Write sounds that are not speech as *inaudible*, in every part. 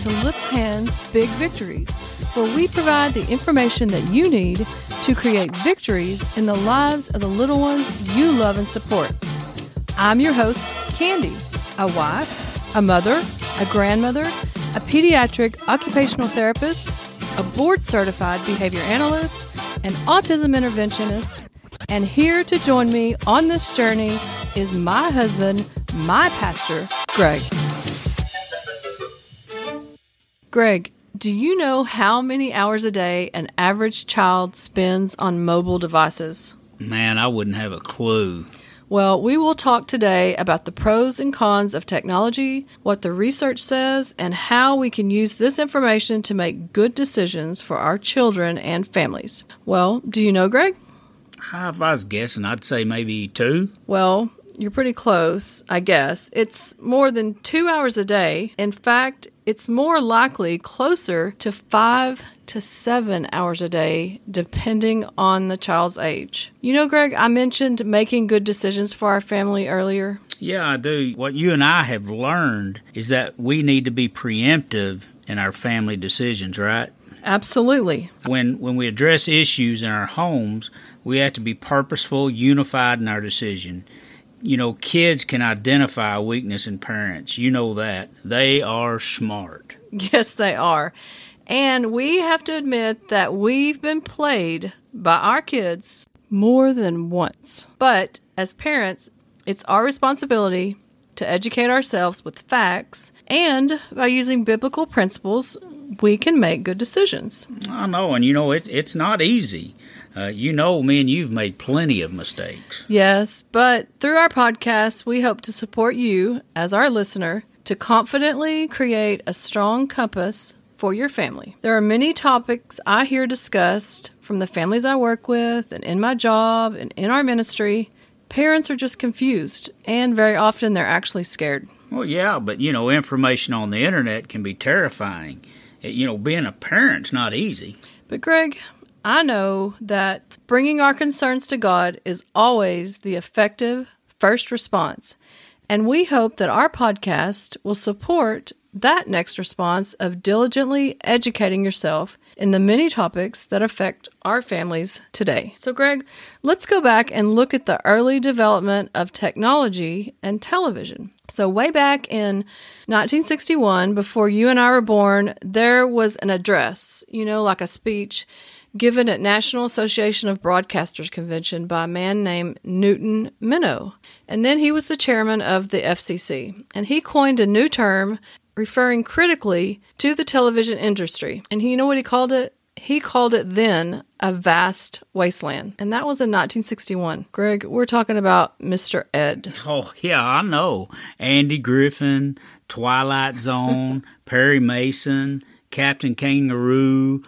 to Little Hands Big Victories, where we provide the information that you need to create victories in the lives of the little ones you love and support. I'm your host, Candy, a wife, a mother, a grandmother, a pediatric occupational therapist, a board certified behavior analyst, an autism interventionist, and here to join me on this journey is my husband, my pastor, Greg. Greg, do you know how many hours a day an average child spends on mobile devices? Man, I wouldn't have a clue. Well, we will talk today about the pros and cons of technology, what the research says, and how we can use this information to make good decisions for our children and families. Well, do you know, Greg? If I was guessing, I'd say maybe two. Well, you're pretty close, I guess. It's more than two hours a day. In fact, it's more likely closer to five to seven hours a day, depending on the child's age. You know, Greg, I mentioned making good decisions for our family earlier. Yeah, I do. What you and I have learned is that we need to be preemptive in our family decisions, right? Absolutely. When when we address issues in our homes, we have to be purposeful, unified in our decision you know, kids can identify weakness in parents. You know that. They are smart. *laughs* Yes, they are. And we have to admit that we've been played by our kids more than once. But as parents, it's our responsibility to educate ourselves with facts, and by using biblical principles, we can make good decisions. I know, and you know, it, it's not easy. Uh, you know, me and you've made plenty of mistakes. Yes, but through our podcast, we hope to support you as our listener to confidently create a strong compass for your family. There are many topics I hear discussed from the families I work with and in my job and in our ministry. Parents are just confused, and very often they're actually scared. Well, yeah, but you know, information on the internet can be terrifying. You know, being a parent's not easy. But, Greg, I know that bringing our concerns to God is always the effective first response. And we hope that our podcast will support that next response of diligently educating yourself in the many topics that affect our families today. So, Greg, let's go back and look at the early development of technology and television. So, way back in 1961, before you and I were born, there was an address, you know, like a speech given at National Association of Broadcasters convention by a man named Newton Minow. And then he was the chairman of the FCC. And he coined a new term referring critically to the television industry. And he, you know what he called it? He called it then a vast wasteland. And that was in 1961. Greg, we're talking about Mr. Ed. Oh, yeah, I know. Andy Griffith, Twilight Zone, *laughs* Perry Mason, Captain Kangaroo,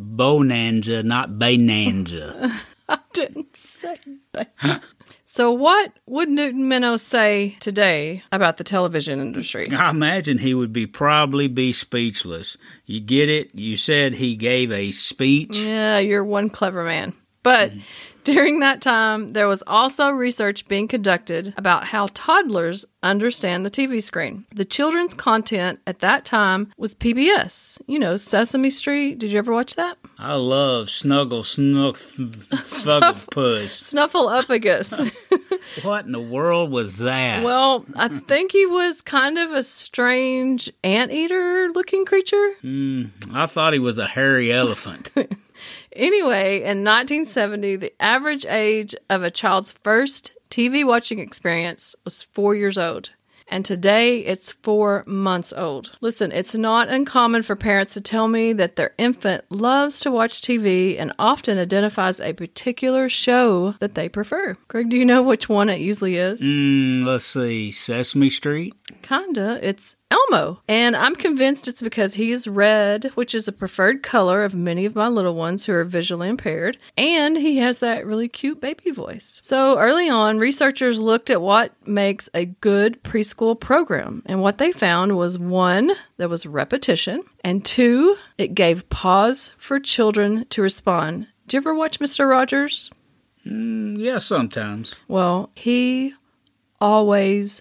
Bonanza, not Bonanza. *laughs* I didn't say that. so, what would Newton Minow say today about the television industry? I imagine he would be probably be speechless. You get it? You said he gave a speech. Yeah, you're one clever man. But mm-hmm. During that time, there was also research being conducted about how toddlers understand the TV screen. The children's content at that time was PBS, you know, Sesame Street. Did you ever watch that? I love Snuggle Snuff Puss. Snuffleupagus. *laughs* what in the world was that? Well, I think he was kind of a strange anteater looking creature. Mm, I thought he was a hairy elephant. *laughs* Anyway, in 1970, the average age of a child's first TV watching experience was four years old. And today it's four months old. Listen, it's not uncommon for parents to tell me that their infant loves to watch TV and often identifies a particular show that they prefer. Greg, do you know which one it usually is? Mm, let's see, Sesame Street? Kinda. It's Elmo. And I'm convinced it's because he is red, which is a preferred color of many of my little ones who are visually impaired, and he has that really cute baby voice. So early on, researchers looked at what makes a good preschool program, and what they found was one, there was repetition, and two, it gave pause for children to respond. Do you ever watch Mr. Rogers? Mm, yeah, sometimes. Well, he always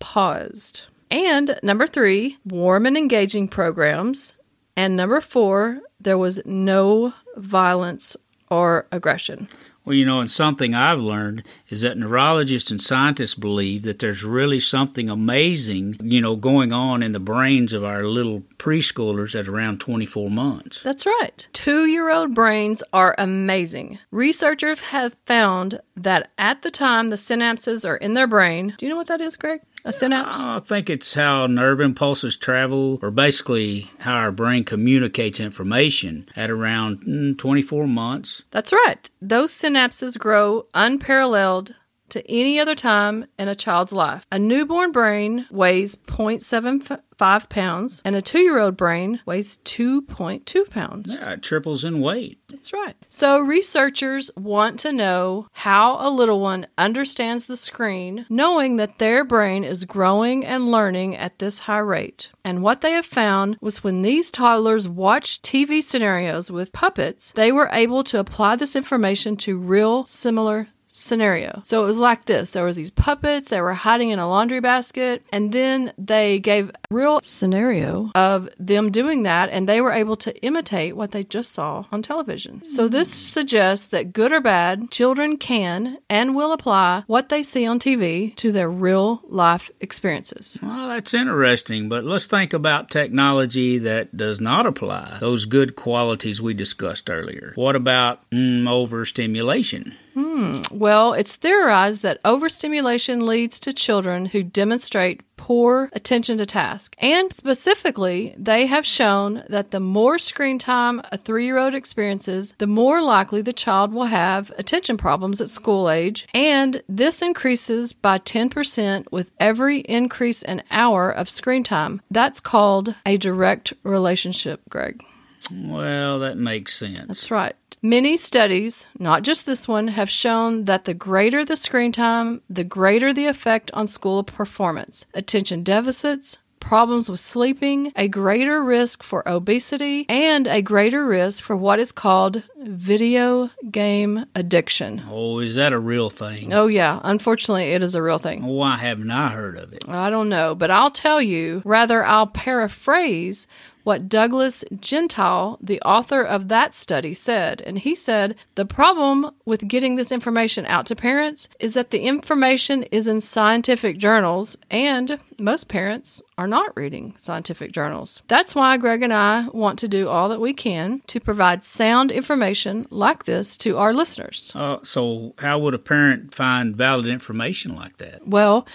paused. And number three, warm and engaging programs. And number four, there was no violence or aggression. Well, you know, and something I've learned is that neurologists and scientists believe that there's really something amazing, you know, going on in the brains of our little preschoolers at around 24 months. That's right. Two year old brains are amazing. Researchers have found that at the time the synapses are in their brain, do you know what that is, Greg? A synapse? I think it's how nerve impulses travel, or basically how our brain communicates information at around mm, 24 months. That's right. Those synapses grow unparalleled to any other time in a child's life. A newborn brain weighs 0.75 pounds, and a two year old brain weighs 2.2 pounds. Yeah, it triples in weight. That's right. So, researchers want to know how a little one understands the screen, knowing that their brain is growing and learning at this high rate. And what they have found was when these toddlers watched TV scenarios with puppets, they were able to apply this information to real similar scenario. So it was like this. There was these puppets, that were hiding in a laundry basket, and then they gave a real scenario of them doing that and they were able to imitate what they just saw on television. So this suggests that good or bad, children can and will apply what they see on TV to their real life experiences. Well, that's interesting, but let's think about technology that does not apply those good qualities we discussed earlier. What about mm, overstimulation? Hmm. Well, it's theorized that overstimulation leads to children who demonstrate poor attention to task. And specifically, they have shown that the more screen time a three year old experiences, the more likely the child will have attention problems at school age. And this increases by 10% with every increase in hour of screen time. That's called a direct relationship, Greg. Well, that makes sense. That's right. Many studies, not just this one, have shown that the greater the screen time, the greater the effect on school performance. Attention deficits, problems with sleeping, a greater risk for obesity, and a greater risk for what is called video game addiction. Oh, is that a real thing? Oh, yeah. Unfortunately, it is a real thing. Why haven't I heard of it? I don't know, but I'll tell you, rather, I'll paraphrase what Douglas Gentile, the author of that study, said. And he said the problem with getting this information out to parents is that the information is in scientific journals, and most parents are not reading scientific journals. That's why Greg and I want to do all that we can to provide sound information like this to our listeners. Uh, so, how would a parent find valid information like that? Well,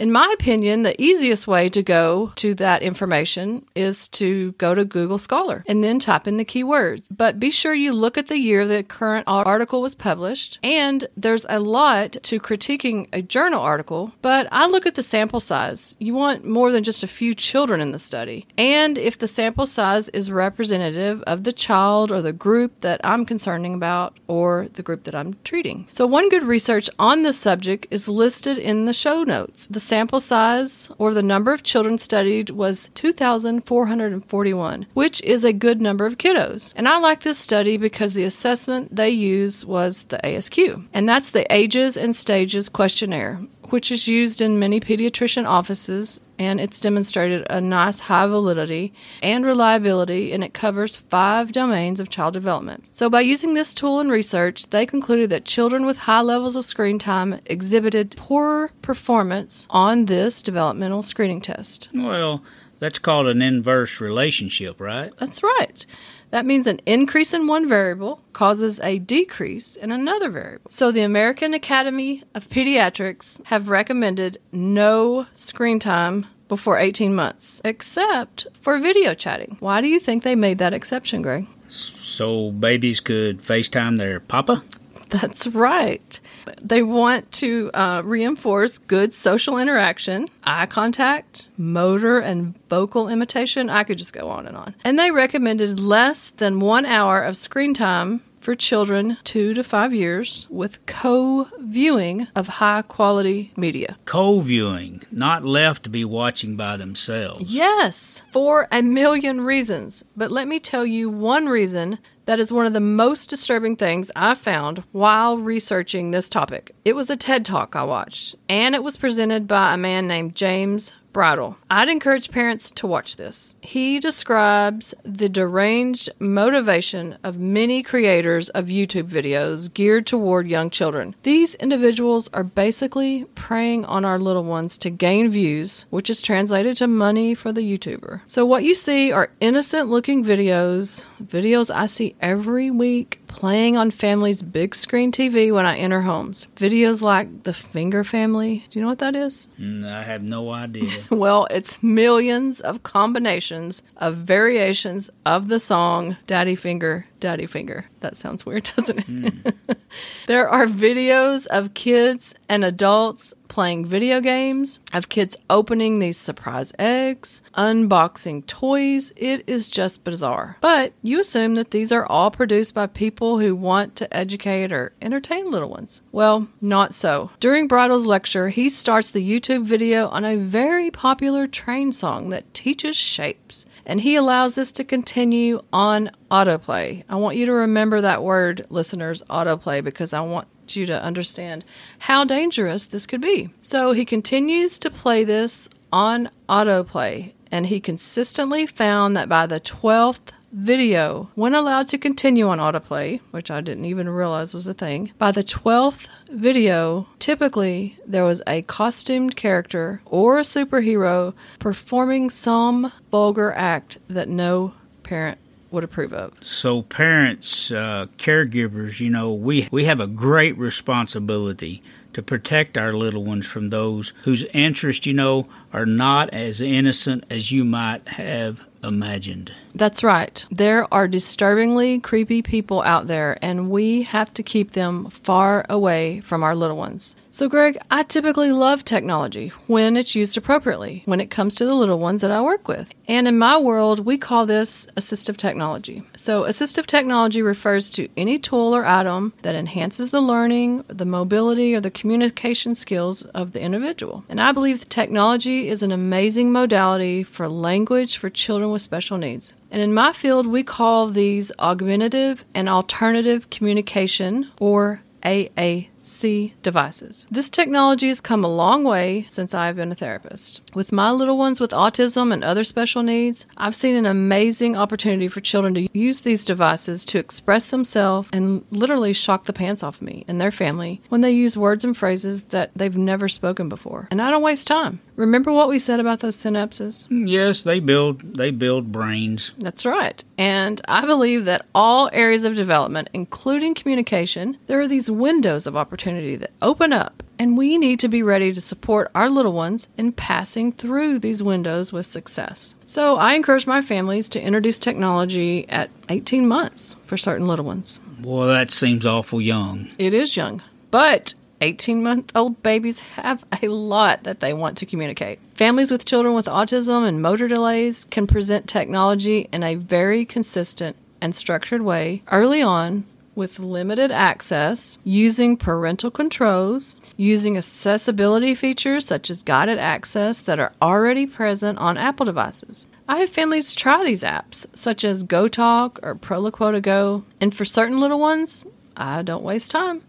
in my opinion, the easiest way to go to that information is to go to Google Scholar and then type in the keywords. But be sure you look at the year the current article was published. And there's a lot to critiquing a journal article, but I look at the sample size. You want more than just a few children in the study. And if the sample size is representative of the child or the group that I'm concerning about or the group that I'm treating. So, one good research on this subject is listed in the show notes. The sample size or the number of children studied was 2,441, which is a good number of kiddos. And I like this study because the assessment they use was the ASQ, and that's the Ages and Stages questionnaire, which is used in many pediatrician offices and it's demonstrated a nice high validity and reliability, and it covers five domains of child development. So, by using this tool in research, they concluded that children with high levels of screen time exhibited poorer performance on this developmental screening test. Well, that's called an inverse relationship, right? That's right. That means an increase in one variable causes a decrease in another variable. So the American Academy of Pediatrics have recommended no screen time before 18 months, except for video chatting. Why do you think they made that exception, Greg? So babies could FaceTime their papa? That's right. They want to uh, reinforce good social interaction, eye contact, motor and vocal imitation. I could just go on and on. And they recommended less than one hour of screen time for children two to five years with co viewing of high quality media. Co viewing, not left to be watching by themselves. Yes, for a million reasons. But let me tell you one reason that is one of the most disturbing things I found while researching this topic. It was a TED Talk I watched, and it was presented by a man named James Bridle. I'd encourage parents to watch this. He describes the deranged motivation of many creators of YouTube videos geared toward young children. These individuals are basically preying on our little ones to gain views, which is translated to money for the YouTuber. So, what you see are innocent looking videos, videos I see every week playing on family's big screen TV when I enter homes. Videos like The Finger Family. Do you know what that is? Mm, I have no idea. *laughs* well, it's millions of combinations of variations of the song Daddy Finger, Daddy Finger. That sounds weird, *laughs* doesn't it? Mm. *laughs* there are videos of kids and adults playing video games, of kids opening these surprise eggs, unboxing toys. It is just bizarre. But you assume that these are all produced by people who want to educate or entertain little ones. Well, not so. During Bridle's lecture, he starts the YouTube video on a very popular train song that teaches shapes and he allows this to continue on autoplay. I want you to remember that word, listeners, autoplay, because I want you to understand how dangerous this could be. So he continues to play this on autoplay, and he consistently found that by the 12th video, when allowed to continue on autoplay, which I didn't even realize was a thing, by the 12th video, typically there was a costumed character or a superhero performing some vulgar act that no parent would approve of. So, parents, uh, caregivers, you know, we we have a great responsibility to protect our little ones from those whose interests, you know, are not as innocent as you might have imagined. That's right. There are disturbingly creepy people out there, and we have to keep them far away from our little ones. So, Greg, I typically love technology when it's used appropriately when it comes to the little ones that I work with. And in my world, we call this assistive technology. So, assistive technology refers to any tool or item that enhances the learning, the mobility, or the communication skills of the individual. And I believe technology is an amazing modality for language for children with special needs. And in my field, we call these augmentative and alternative communication or AA C devices. This technology has come a long way since I've been a therapist. With my little ones with autism and other special needs, I've seen an amazing opportunity for children to use these devices to express themselves and literally shock the pants off me and their family when they use words and phrases that they've never spoken before. And I don't waste time. Remember what we said about those synapses? Mm, yes, they build they build brains. That's right. And I believe that all areas of development, including communication, there are these windows of opportunity that open up and we need to be ready to support our little ones in passing through these windows with success. So I encourage my families to introduce technology at 18 months for certain little ones. Well, that seems awful young. It is young. But 18 month old babies have a lot that they want to communicate. Families with children with autism and motor delays can present technology in a very consistent and structured way early on with limited access, using parental controls, using accessibility features such as guided access that are already present on Apple devices. I have families try these apps, such as GoTalk or Proloquo2Go, and for certain little ones, I don't waste time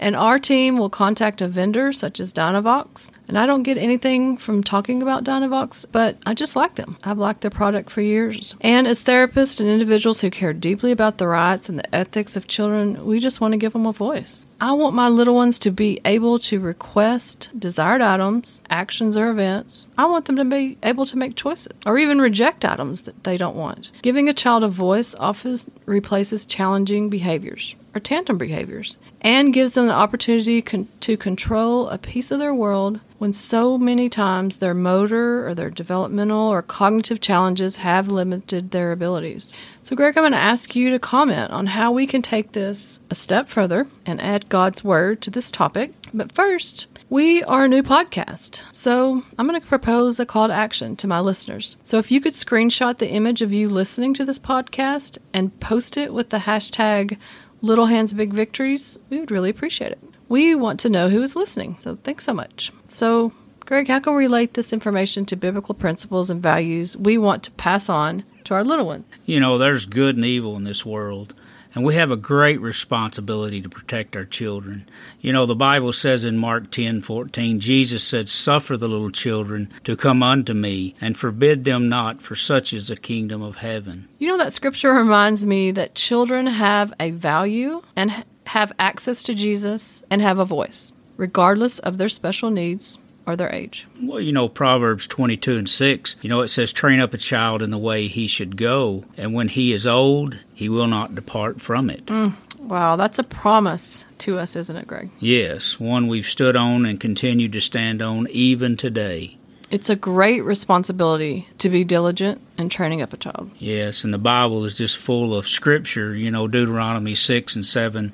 and our team will contact a vendor such as Dynavox. And I don't get anything from talking about Dynavox, but I just like them. I've liked their product for years. And as therapists and individuals who care deeply about the rights and the ethics of children, we just want to give them a voice. I want my little ones to be able to request desired items, actions, or events. I want them to be able to make choices or even reject items that they don't want. Giving a child a voice often replaces challenging behaviors or tantrum behaviors and gives them the opportunity con- to control a piece of their world when so many times their motor or their developmental or cognitive challenges have limited their abilities. So, Greg, I'm going to ask you to comment on how we can take this a step further and add God's Word to this topic. But first, we are a new podcast, so I'm going to propose a call to action to my listeners. So if you could screenshot the image of you listening to this podcast and post it with the hashtag Little Hands Big Victories, we would really appreciate it. We want to know who is listening, so thanks so much. So, Greg, how can we relate this information to biblical principles and values we want to pass on to our little ones? You know, there's good and evil in this world. And we have a great responsibility to protect our children. You know, the Bible says in Mark 10 14, Jesus said, Suffer the little children to come unto me, and forbid them not, for such is the kingdom of heaven. You know, that scripture reminds me that children have a value and have access to Jesus and have a voice, regardless of their special needs or their age. Well, you know, Proverbs 22 and 6, you know, it says, Train up a child in the way he should go, and when he is old, he will not depart from it. Mm, wow, that's a promise to us, isn't it, Greg? Yes, one we've stood on and continue to stand on even today. It's a great responsibility to be diligent in training up a child. Yes, and the Bible is just full of scripture. You know, Deuteronomy 6 and 7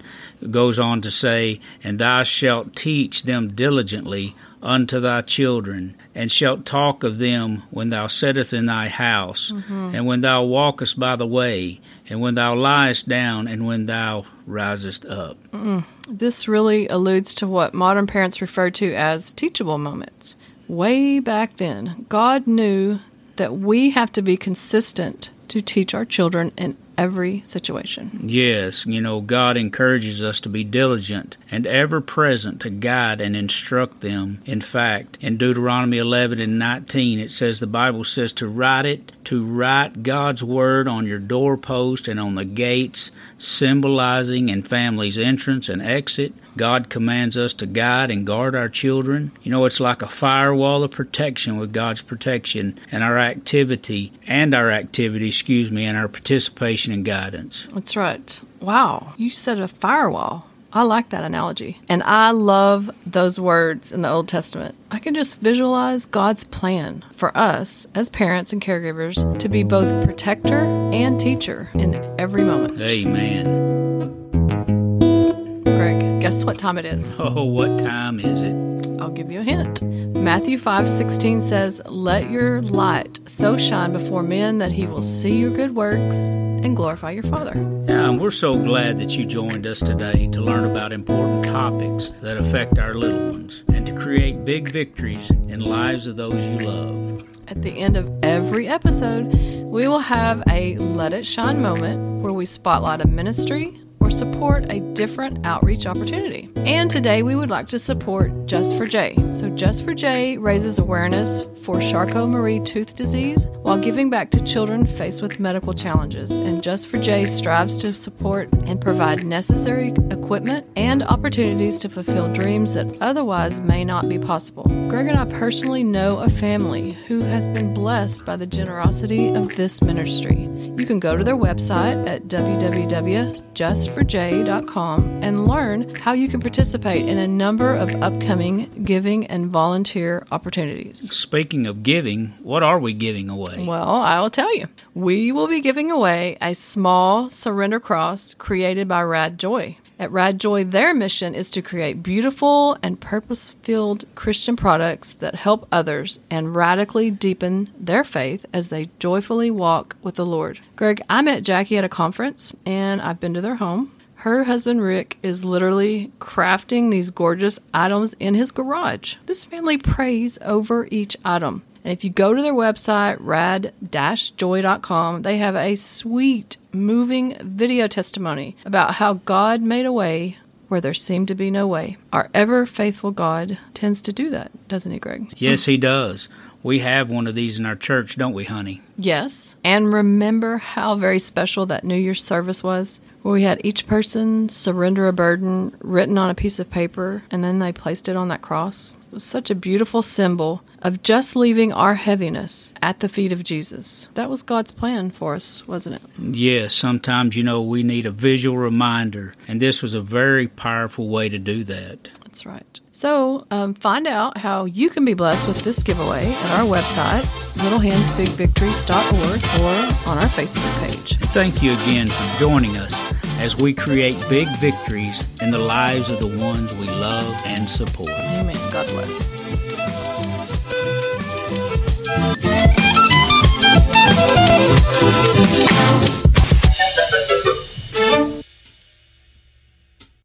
goes on to say, And thou shalt teach them diligently unto thy children, and shalt talk of them when thou sittest in thy house, mm-hmm. and when thou walkest by the way, and when thou liest down, and when thou risest up. Mm. This really alludes to what modern parents refer to as teachable moments. Way back then, God knew that we have to be consistent to teach our children in every situation. Yes, you know, God encourages us to be diligent and ever present to guide and instruct them. In fact, in Deuteronomy 11 and 19, it says the Bible says to write it, to write God's word on your doorpost and on the gates, symbolizing in family's entrance and exit. God commands us to guide and guard our children. You know, it's like a firewall of protection with God's protection and our activity and our activity, excuse me, and our participation and guidance. That's right. Wow. You said a firewall. I like that analogy. And I love those words in the Old Testament. I can just visualize God's plan for us as parents and caregivers to be both protector and teacher in every moment. Amen. Greg, guess what time it is? Oh, what time is it? I'll give you a hint. Matthew 5:16 says, "Let your light so shine before men that he will see your good works and glorify your Father." Yeah, and we're so glad that you joined us today to learn about important topics that affect our little ones and to create big victories in lives of those you love. At the end of every episode, we will have a Let It Shine moment where we spotlight a ministry or support a different outreach opportunity. And today we would like to support Just for Jay. So, Just for Jay raises awareness for Charcot Marie tooth disease while giving back to children faced with medical challenges. And Just for Jay strives to support and provide necessary equipment and opportunities to fulfill dreams that otherwise may not be possible. Greg and I personally know a family who has been blessed by the generosity of this ministry. You can go to their website at www.justforjay.com and learn how you can participate in a number of upcoming giving and volunteer opportunities. Speaking of giving, what are we giving away? Well, I'll tell you. We will be giving away a small surrender cross created by Rad Joy. At Radjoy, their mission is to create beautiful and purpose filled Christian products that help others and radically deepen their faith as they joyfully walk with the Lord. Greg, I met Jackie at a conference and I've been to their home. Her husband Rick is literally crafting these gorgeous items in his garage. This family prays over each item. And if you go to their website, rad-joy.com, they have a sweet, moving video testimony about how God made a way where there seemed to be no way. Our ever faithful God tends to do that, doesn't he, Greg? Yes, he does. We have one of these in our church, don't we, honey? Yes. And remember how very special that New Year's service was? Where we had each person surrender a burden written on a piece of paper and then they placed it on that cross? It was such a beautiful symbol of just leaving our heaviness at the feet of Jesus. That was God's plan for us, wasn't it? Yes, sometimes, you know, we need a visual reminder, and this was a very powerful way to do that. That's right. So, um, find out how you can be blessed with this giveaway at our website, littlehandsbigvictories.org, or on our Facebook page. Thank you again for joining us as we create big victories in the lives of the ones we love and support. Amen. God bless. Música